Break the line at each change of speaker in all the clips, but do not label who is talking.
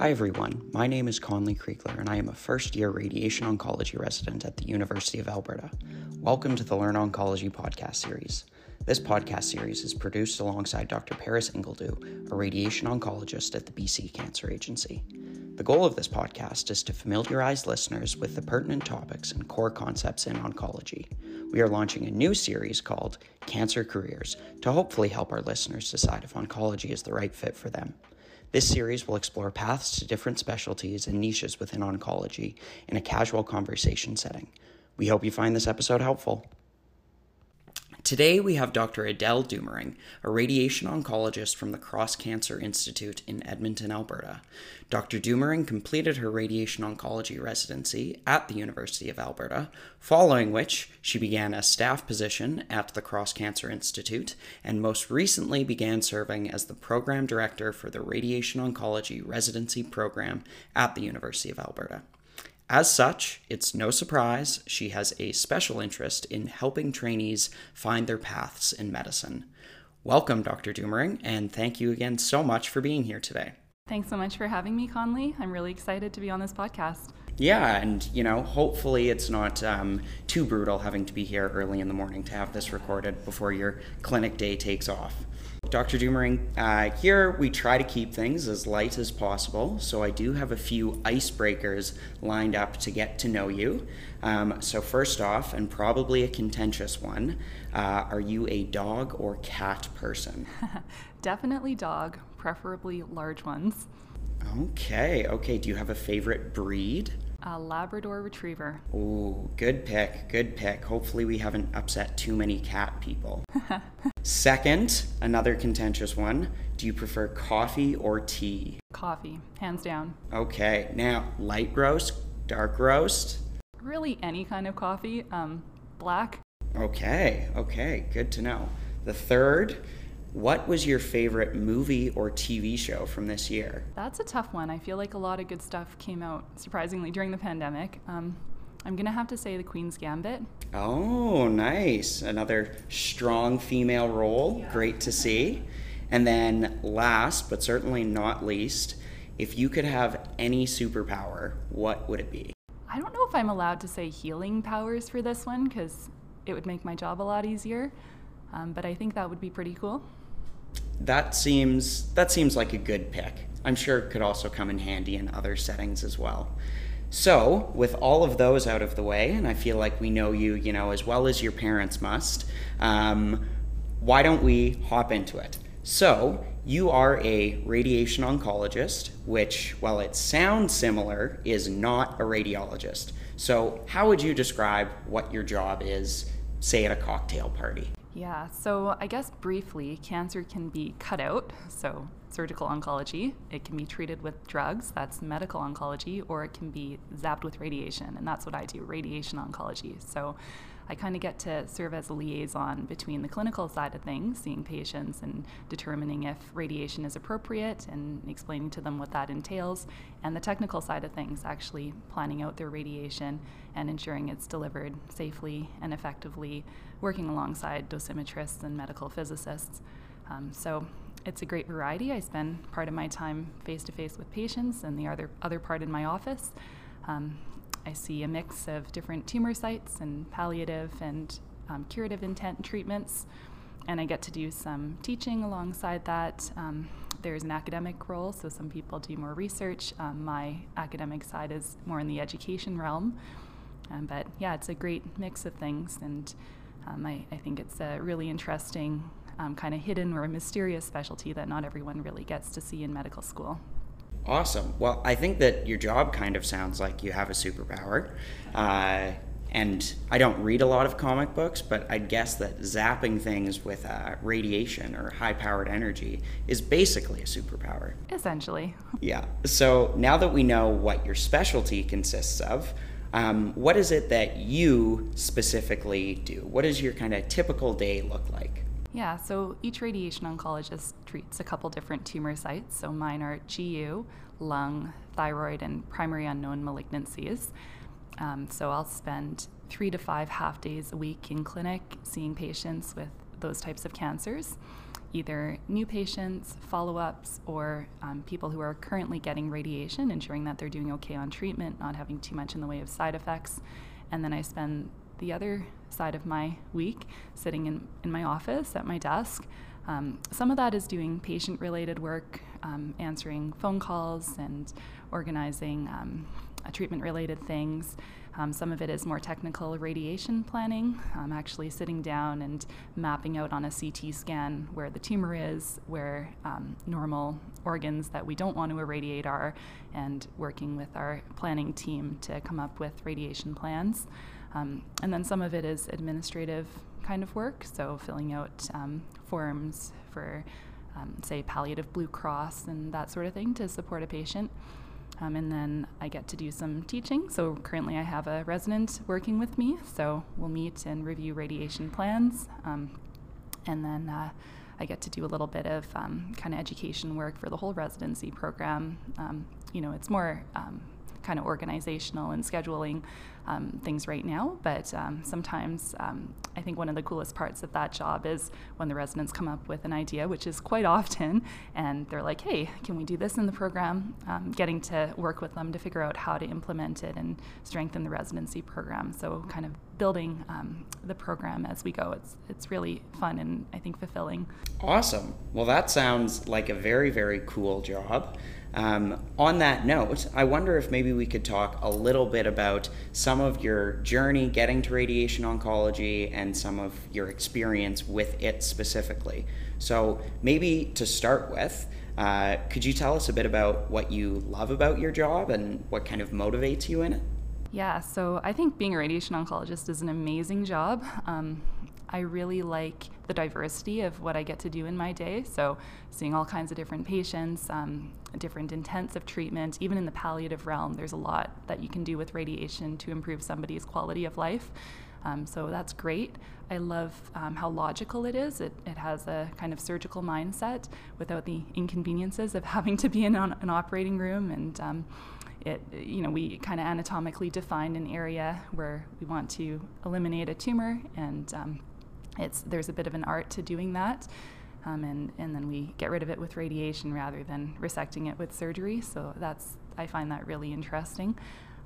Hi everyone, my name is Conley Kriegler and I am a first year radiation oncology resident at the University of Alberta. Welcome to the Learn Oncology podcast series. This podcast series is produced alongside Dr. Paris Ingledew, a radiation oncologist at the BC Cancer Agency. The goal of this podcast is to familiarize listeners with the pertinent topics and core concepts in oncology. We are launching a new series called Cancer Careers to hopefully help our listeners decide if oncology is the right fit for them. This series will explore paths to different specialties and niches within oncology in a casual conversation setting. We hope you find this episode helpful. Today we have Dr. Adele Duimering, a radiation oncologist from the Cross Cancer Institute in Edmonton, Alberta. Dr. Duimering completed her radiation oncology residency at the University of Alberta, following which she began a staff position at the Cross Cancer Institute and most recently began serving as the program director for the radiation oncology residency program at the University of Alberta. As such, it's no surprise she has a special interest in helping trainees find their paths in medicine. Welcome, Dr. Duimering, and thank you again so much for being here today.
Thanks so much for having me, Conley. I'm really excited to be on this podcast.
Yeah, and you know, hopefully it's not um, too brutal having to be here early in the morning to have this recorded before your clinic day takes off. Dr. Duimering, uh, here we try to keep things as light as possible, so I do have a few icebreakers lined up to get to know you. Um, so, first off, and probably a contentious one, uh, are you a dog or cat person?
Definitely dog, preferably large ones.
Okay, okay. Do you have a favorite breed?
A Labrador Retriever.
Ooh, good pick, good pick. Hopefully, we haven't upset too many cat people. Second, another contentious one. Do you prefer coffee or tea?
Coffee, hands down.
Okay, now light roast, dark roast?
Really, any kind of coffee. Um, black.
Okay, okay, good to know. The third, what was your favorite movie or TV show from this year?
That's a tough one. I feel like a lot of good stuff came out surprisingly during the pandemic. Um, I'm gonna have to say The Queen's Gambit.
Oh, nice. Another strong female role. Yeah. Great to see. And then, last but certainly not least, if you could have any superpower, what would it be?
I don't know if I'm allowed to say healing powers for this one because it would make my job a lot easier. Um, but I think that would be pretty cool
that seems that seems like a good pick. I'm sure it could also come in handy in other settings as well. So, with all of those out of the way, and I feel like we know you, you know, as well as your parents must, um, why don't we hop into it? So, you are a radiation oncologist, which, while it sounds similar, is not a radiologist. So, how would you describe what your job is, say, at a cocktail party?
Yeah, so I guess briefly, cancer can be cut out, so surgical oncology. It can be treated with drugs, that's medical oncology, or it can be zapped with radiation, and that's what I do, radiation oncology. So I kind of get to serve as a liaison between the clinical side of things, seeing patients and determining if radiation is appropriate and explaining to them what that entails, and the technical side of things, actually planning out their radiation and ensuring it's delivered safely and effectively, working alongside dosimetrists and medical physicists. Um, so it's a great variety. I spend part of my time face to face with patients and the other, other part in my office. Um, I see a mix of different tumor sites and palliative and um, curative intent treatments, and I get to do some teaching alongside that. Um, there's an academic role, so some people do more research. Um, my academic side is more in the education realm. Um, but yeah, it's a great mix of things, and um, I, I, think it's a really interesting, um, kind of hidden or mysterious specialty that not everyone really gets to see in medical school.
Awesome. Well, I think that your job kind of sounds like you have a superpower. Uh, and I don't read a lot of comic books, but I'd guess that zapping things with uh, radiation or high powered energy is basically a superpower.
Essentially.
Yeah. So now that we know what your specialty consists of, um, what is it that you specifically do? What does your kind of typical day look like?
Yeah, so each radiation oncologist treats a couple different tumor sites. So mine are GU, lung, thyroid, and primary unknown malignancies. Um, so I'll spend three to five half days a week in clinic seeing patients with those types of cancers. either new patients, follow ups, or um, people who are currently getting radiation, ensuring that they're doing okay on treatment, not having too much in the way of side effects. And then I spend the other side of my week sitting in, in my office at my desk. Um, some of that is doing patient related work, um, answering phone calls and organizing um, treatment related things. Um, some of it is more technical radiation planning, um, actually sitting down and mapping out on a CT scan where the tumor is, where um, normal organs that we don't want to irradiate are, and working with our planning team to come up with radiation plans. Um, and then some of it is administrative kind of work, so filling out um, forms for, um, say, palliative Blue Cross and that sort of thing to support a patient. Um, and then I get to do some teaching. So currently I have a resident working with me. So we'll meet and review radiation plans. Um, and then uh, I get to do a little bit of um, kind of education work for the whole residency program. Um, you know, it's more um, kind of organizational and scheduling um, things right now. But um, sometimes um, I think one of the coolest parts of that job is when the residents come up with an idea, which is quite often, and they're like, hey, can we do this in the program? Um, getting to work with them to figure out how to implement it and strengthen the residency program. So, kind of building um, the program as we go. It's, it's really fun and I think fulfilling.
Awesome. Well, that sounds like a very, very cool job. Um, on that note, I wonder if maybe we could talk a little bit about some of your journey getting to radiation oncology and some of your experience with it specifically. So, maybe to start with, uh, could you tell us a bit about what you love about your job and what kind of motivates you in it?
Yeah, so I think being a radiation oncologist is an amazing job. Um, I really like the diversity of what I get to do in my day. So, seeing all kinds of different patients, um, different intents of treatment, even in the palliative realm, there's a lot that you can do with radiation to improve somebody's quality of life. Um, so that's great. I love um, how logical it is. It, it has a kind of surgical mindset without the inconveniences of having to be in an, an operating room and um, it, you know, we kind of anatomically define an area where we want to eliminate a tumor, and um, it's there's a bit of an art to doing that. Um, and, and then we get rid of it with radiation rather than resecting it with surgery. So that's I find that really interesting.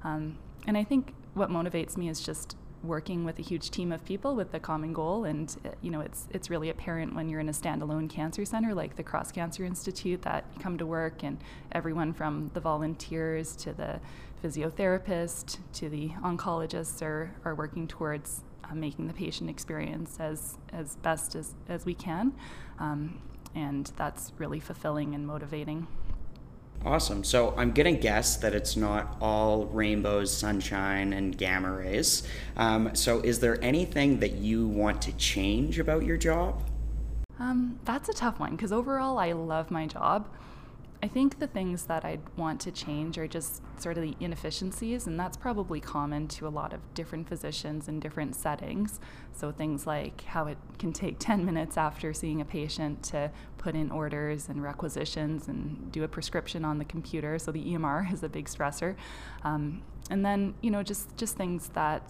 Um, and I think what motivates me is just working with a huge team of people with a common goal and uh, you know it's it's really apparent when you're in a standalone cancer center like the Cross Cancer Institute that you come to work and everyone from the volunteers to the physiotherapist to the oncologists are, are working towards uh, making the patient experience as, as best as, as we can. Um, and that's really fulfilling and motivating.
Awesome. So I'm going to guess that it's not all rainbows, sunshine, and gamma rays. Um, so is there anything that you want to change about your job?
Um, that's a tough one because overall I love my job. I think the things that I'd want to change are just sort of the inefficiencies, and that's probably common to a lot of different physicians in different settings. So, things like how it can take 10 minutes after seeing a patient to put in orders and requisitions and do a prescription on the computer. So, the EMR is a big stressor. Um, and then, you know, just, just things that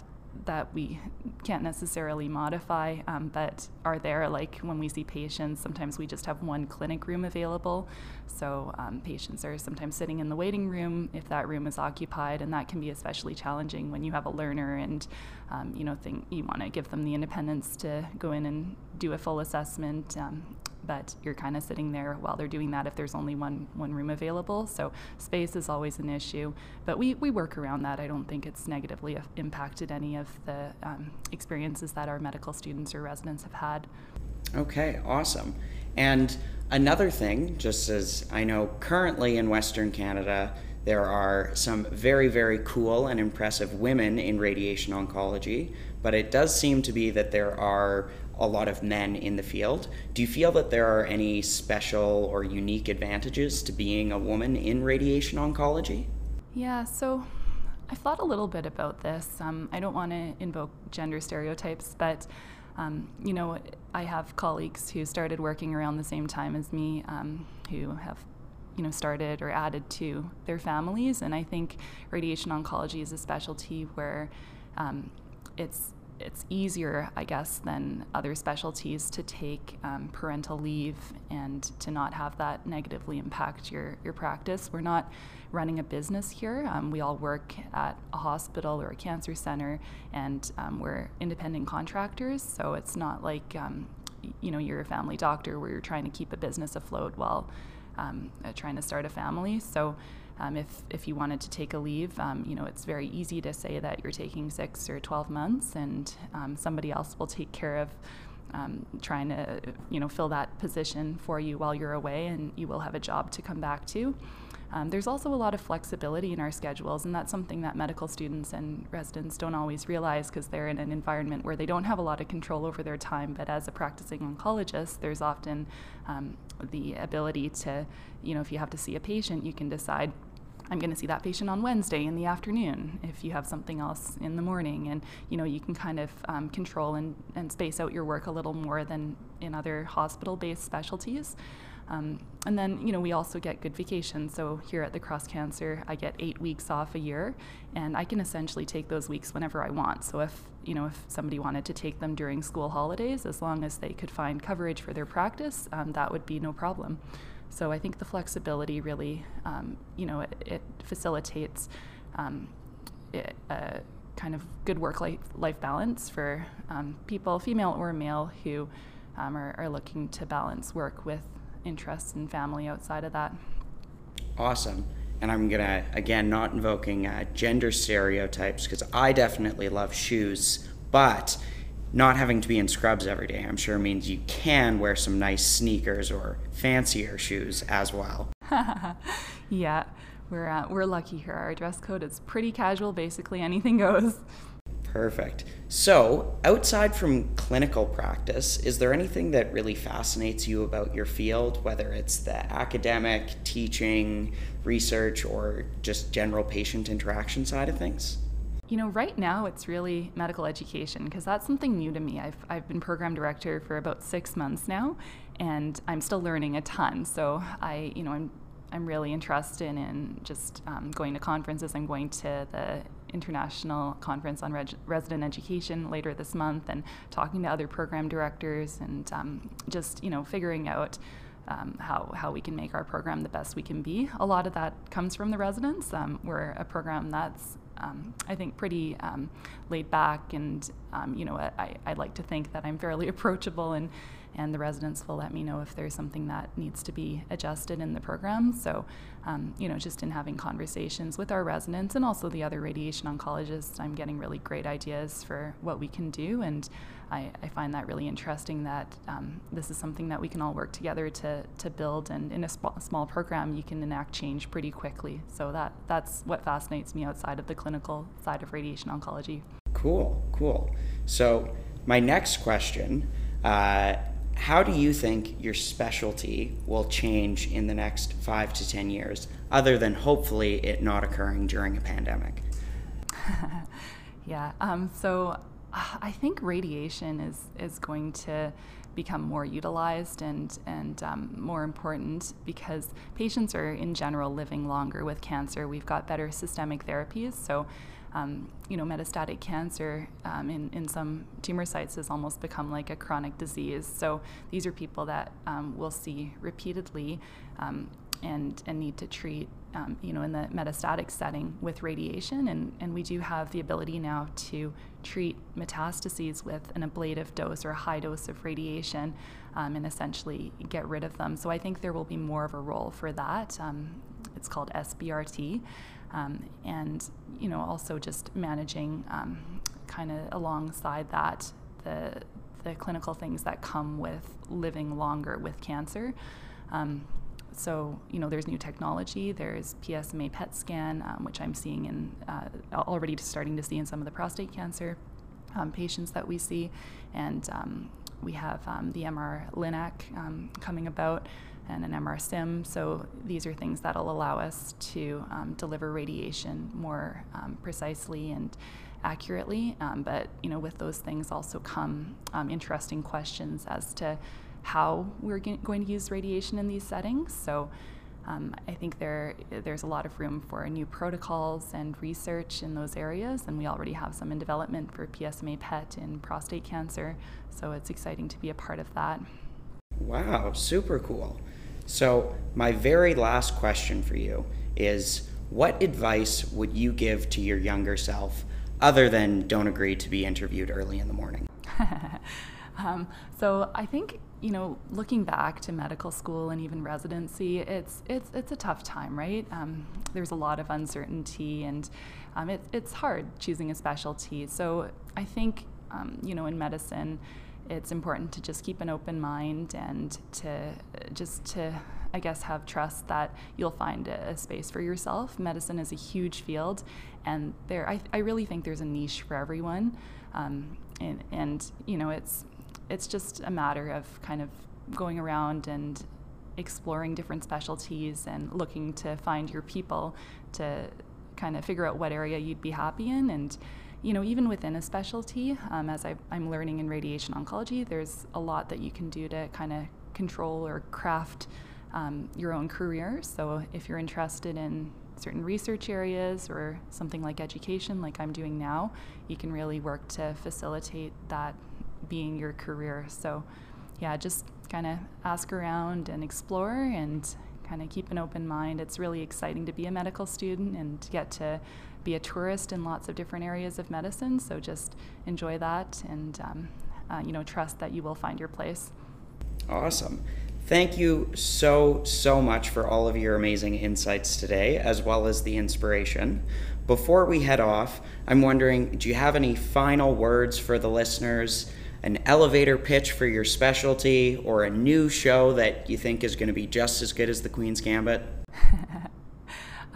that we can't necessarily modify, um, but are there. Like when we see patients, sometimes we just have one clinic room available. So um, patients are sometimes sitting in the waiting room if that room is occupied, and that can be especially challenging when you have a learner and um, you know think you want to give them the independence to go in and do a full assessment. But you're kind of sitting there while they're doing that if there's only one one room available. So space is always an issue, but we, we work around that. I don't think it's negatively impacted any of the um, experiences that our medical students or residents have had.
Okay, awesome. And another thing, just as I know currently in Western Canada, there are some very, very cool and impressive women in radiation oncology, but it does seem to be that there are a lot of men in the field. Do you feel that there are any special or unique advantages to being a woman in radiation oncology?
Yeah, so I've thought a little bit about this. Um, I don't want to invoke gender stereotypes, but um, you know, I have colleagues who started working around the same time as me um, who have you know started or added to their families and i think radiation oncology is a specialty where um, it's it's easier, I guess, than other specialties to take um, parental leave and to not have that negatively impact your, your practice. We're not running a business here. Um, we all work at a hospital or a cancer center, and um, we're independent contractors. So it's not like um, you know you're a family doctor where you're trying to keep a business afloat while um, uh, trying to start a family. So um, if, if you wanted to take a leave, um, you know, it's very easy to say that you're taking six or 12 months and um, somebody else will take care of um, trying to, you know, fill that position for you while you're away and you will have a job to come back to. Um, there's also a lot of flexibility in our schedules, and that's something that medical students and residents don't always realize because they're in an environment where they don't have a lot of control over their time. But as a practicing oncologist, there's often um, the ability to, you know, if you have to see a patient, you can decide I'm going to see that patient on Wednesday in the afternoon if you have something else in the morning. And, you know, you can kind of um, control and, and space out your work a little more than in other hospital based specialties. Um, and then, you know, we also get good vacation. So here at the Cross Cancer, I get eight weeks off a year, and I can essentially take those weeks whenever I want. So if, you know, if somebody wanted to take them during school holidays, as long as they could find coverage for their practice, um, that would be no problem. So I think the flexibility really, um, you know, it, it facilitates um, it, a kind of good work-life life balance for um, people, female or male, who um, are, are looking to balance work with interests and family outside of that.
Awesome. And I'm to, again, not invoking uh, gender stereotypes because I definitely love shoes, but not having to be in scrubs every day, I'm sure means you can wear some nice sneakers or fancier shoes as well.
yeah, we're uh, we're lucky here. Our dress code is pretty casual. Basically, anything goes.
Perfect. So, outside from clinical practice, is there anything that really fascinates you about your field, whether it's the academic, teaching, research, or just general patient interaction side of things?
You know, right now it's really medical education because that's something new to me. I've, I've been program director for about six months now, and I'm still learning a ton. So I, you know, I'm I'm really interested in just um, going to conferences. I'm going to the International Conference on Reg- Resident Education later this month, and talking to other program directors, and um, just you know figuring out. Um, how, how we can make our program the best we can be. A lot of that comes from the residents. Um, we're a program that's um, I think, pretty um, laid back. And, um, you know, I, I like to think that I'm fairly approachable and, and the residents will let me know if there's something that needs to be adjusted in the program. So, um, you know, just in having conversations with our residents and also the other radiation oncologists, I'm getting really great ideas for what we can do. And I, I find that really interesting that um, this is something that we can all work together to, to build. And in a sp- small program, you can enact change pretty quickly. So that, that's what fascinates me outside of the clinical side of radiation oncology.
Cool, cool. So, my next question uh, how do you think your specialty will change in the next five to 10 years, other than hopefully it not occurring during a pandemic?
yeah, um, so I think radiation is, is going to become more utilized and, and um, more important because patients are in general living longer with cancer. We've got better systemic therapies, so um, you know, metastatic cancer um, in, in some tumor sites has almost become like a chronic disease. So these are people that um, we'll see repeatedly um, and, and need to treat, um, you know, in the metastatic setting with radiation. And, and we do have the ability now to treat metastases with an ablative dose or a high dose of radiation um, and essentially get rid of them. So I think there will be more of a role for that. it's called SBRT. Um, and you know also just managing um, kind of alongside that the the clinical things that come with living longer with cancer. Um, so you know there's new technology. There's PSMA PET scan, um, which I'm seeing in uh, already starting to see in some of the prostate cancer um, patients that we see, and um, we have the MR Linac coming about and an MR sim. So these are things that'll allow us to um, deliver radiation more um, precisely and accurately. Um, but you know, with those things also come um, interesting questions as to how we're going to use radiation in these settings. So. um, I think there there's a lot of room for new protocols and research in those areas, and we already have some in development for PSMA PET in prostate cancer. So it's exciting to be a part of that.
Wow, super cool. So my very last question for you is, what advice would you give to your younger self, other than don't agree to be interviewed early in the morning?
um, so I think you know, looking back to medical school and even residency, it's it's it's a tough time, right? Um, there's a lot of uncertainty, and um, it, it's hard choosing a specialty. So I think, um, you know, in medicine, it's important to just keep an open mind and to just to I guess have trust that you'll find a, space for yourself. Medicine is a huge field, and there I, I really think there's a niche for everyone. Um, and, and you know it's it's just a matter of kind of going around and exploring different specialties and looking to find your people to kind of figure out what area you'd be happy in and you know even within a specialty um, as I, i'm learning in radiation oncology there's a lot that you can do to kind of control or craft um, your own career so if you're interested in certain research areas or something like education like i'm doing now you can really work to facilitate that being your career. So, yeah, just kind of ask around and explore and kind of keep an open mind. It's really exciting to be a medical student and get to be a tourist in lots of different areas of medicine. So just enjoy that and um, uh, you know trust that you will find your place.
Awesome. Thank you so, so much for all of your amazing insights today, as well as the inspiration. Before we head off, I'm wondering do you have any final words for the listeners? an elevator pitch for your specialty or a new show that you think is going to be just as good as The Queen's Gambit?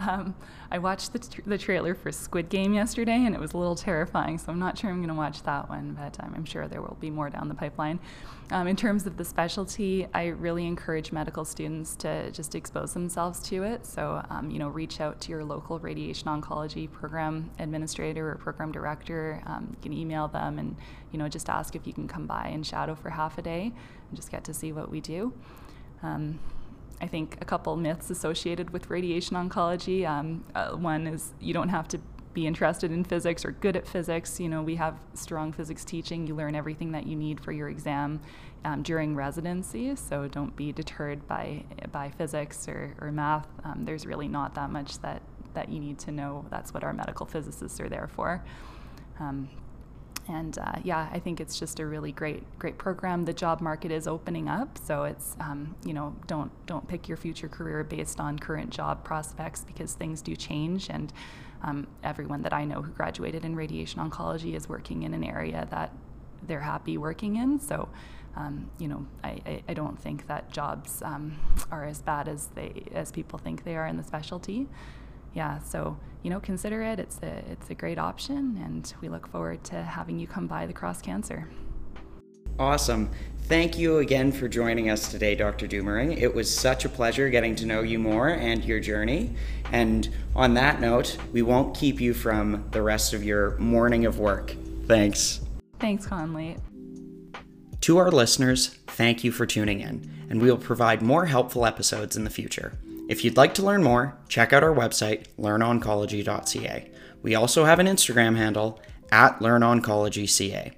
um, I watched the, the trailer for Squid Game yesterday and it was a little terrifying, so I'm not sure I'm going to watch that one, but um, I'm sure there will be more down the pipeline. Um, in terms of the specialty, I really encourage medical students to just expose themselves to it. So, um, you know, reach out to your local radiation oncology program administrator or program director. Um, you can email them and, you know, just ask if you can come by and shadow for half a day and just get to see what we do. Um, I think a couple myths associated with radiation oncology. Um, uh, one is you don't have to be interested in physics or good at physics. You know, we have strong physics teaching. You learn everything that you need for your exam um, during residency. So don't be deterred by by physics or, or math. Um, there's really not that much that that you need to know. That's what our medical physicists are there for. Um, and uh, yeah, I think it's just a really great great program. The job market is opening up, so it's um, you know don't don't pick your future career based on current job prospects because things do change and um, everyone that I know who graduated in radiation oncology is working in an area that they're happy working in. So, um, you know, I, I, I, don't think that jobs um, are as bad as they as people think they are in the specialty. Yeah, so you know, consider it. It's a it's a great option, and we look forward to having you come by the Cross Cancer.
Awesome. Thank you again for joining us today, Dr. Duimering. It was such a pleasure getting to know you more and your journey. And on that note, we won't keep you from the rest of your morning of work. Thanks.
Thanks, Conley.
To our listeners, thank you for tuning in, and we will provide more helpful episodes in the future. If you'd like to learn more, check out our website, learnoncology.ca. We also have an Instagram handle at learnoncologyca.